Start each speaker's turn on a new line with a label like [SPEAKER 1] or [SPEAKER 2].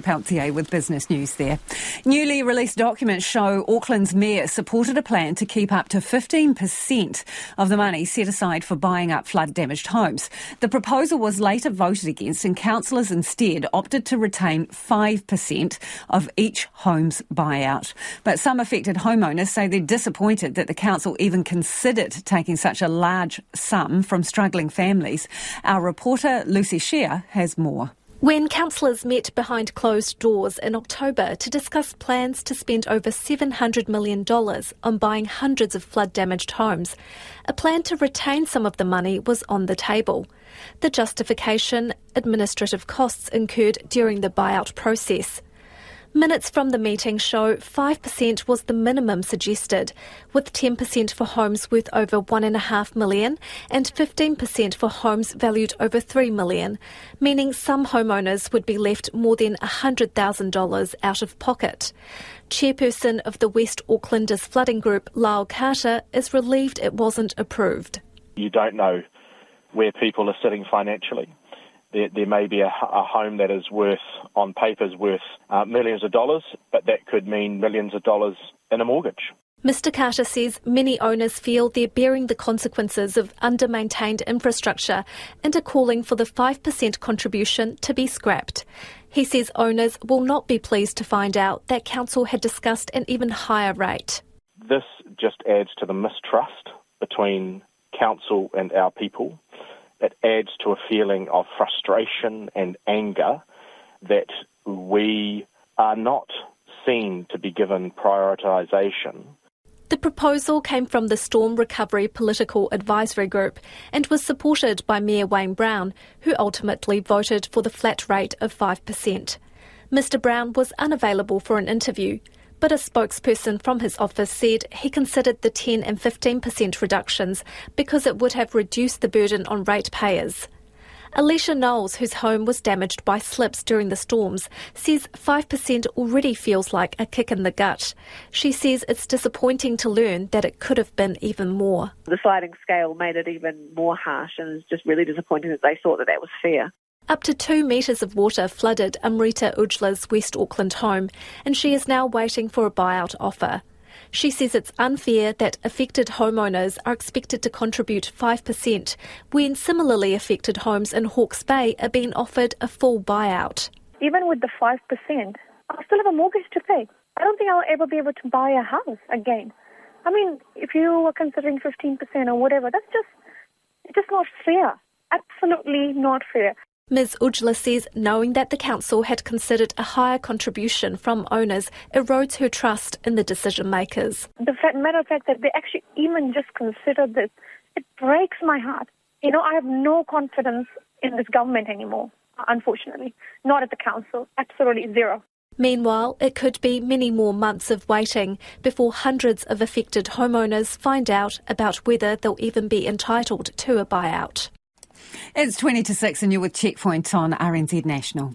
[SPEAKER 1] Peltier eh, with business news there. Newly released documents show Auckland's mayor supported a plan to keep up to 15% of the money set aside for buying up flood damaged homes. The proposal was later voted against and councillors instead opted to retain 5% of each home's buyout. But some affected homeowners say they're disappointed that the council even considered taking such a large sum from struggling families. Our reporter Lucy Xia has more.
[SPEAKER 2] When councillors met behind closed doors in October to discuss plans to spend over $700 million on buying hundreds of flood damaged homes, a plan to retain some of the money was on the table. The justification administrative costs incurred during the buyout process. Minutes from the meeting show 5% was the minimum suggested, with 10% for homes worth over 1.5 million and 15% for homes valued over 3 million, meaning some homeowners would be left more than $100,000 out of pocket. Chairperson of the West Aucklanders Flooding Group, Lyle Carter, is relieved it wasn't approved.
[SPEAKER 3] You don't know where people are sitting financially there, there may be a, a, home that is worth, on paper, is worth uh, millions of dollars, but that could mean millions of dollars in a mortgage.
[SPEAKER 2] Mr. Carter says many owners feel they're bearing the consequences of under maintained infrastructure and are calling for the 5% contribution to be scrapped. He says owners will not be pleased to find out that council had discussed an even higher rate.
[SPEAKER 3] This just adds to the mistrust between council and our people it adds to a feeling of frustration and anger that we are not seen to be given prioritisation.
[SPEAKER 2] The proposal came from the Storm Recovery Political Advisory Group and was supported by Mayor Wayne Brown, who ultimately voted for the flat rate of 5%. Mr Brown was unavailable for an interview, but a spokesperson from his office said he considered the 10 and 15% reductions because it would have reduced the burden on ratepayers. Alicia Knowles, whose home was damaged by slips during the storms, says 5% already feels like a kick in the gut. She says it's disappointing to learn that it could have been even more.
[SPEAKER 4] The sliding scale made it even more harsh, and it's just really disappointing that they thought that that was fair.
[SPEAKER 2] Up to two metres of water flooded Amrita Ujla's West Auckland home, and she is now waiting for a buyout offer. She says it's unfair that affected homeowners are expected to contribute 5% when similarly affected homes in Hawke's Bay are being offered a full buyout.
[SPEAKER 5] Even with the 5%, I'll still have a mortgage to pay. I don't think I'll ever be able to buy a house again. I mean, if you are considering 15% or whatever, that's just, it's just not fair. Absolutely not fair.
[SPEAKER 2] Ms Ujla says knowing that the council had considered a higher contribution from owners erodes her trust in the decision makers.
[SPEAKER 5] The fact, matter of fact that they actually even just considered this, it breaks my heart. You know, I have no confidence in this government anymore, unfortunately. Not at the council, absolutely zero.
[SPEAKER 2] Meanwhile, it could be many more months of waiting before hundreds of affected homeowners find out about whether they'll even be entitled to a buyout.
[SPEAKER 1] It's 20 to 6 and you're with Checkpoint on RNZ National.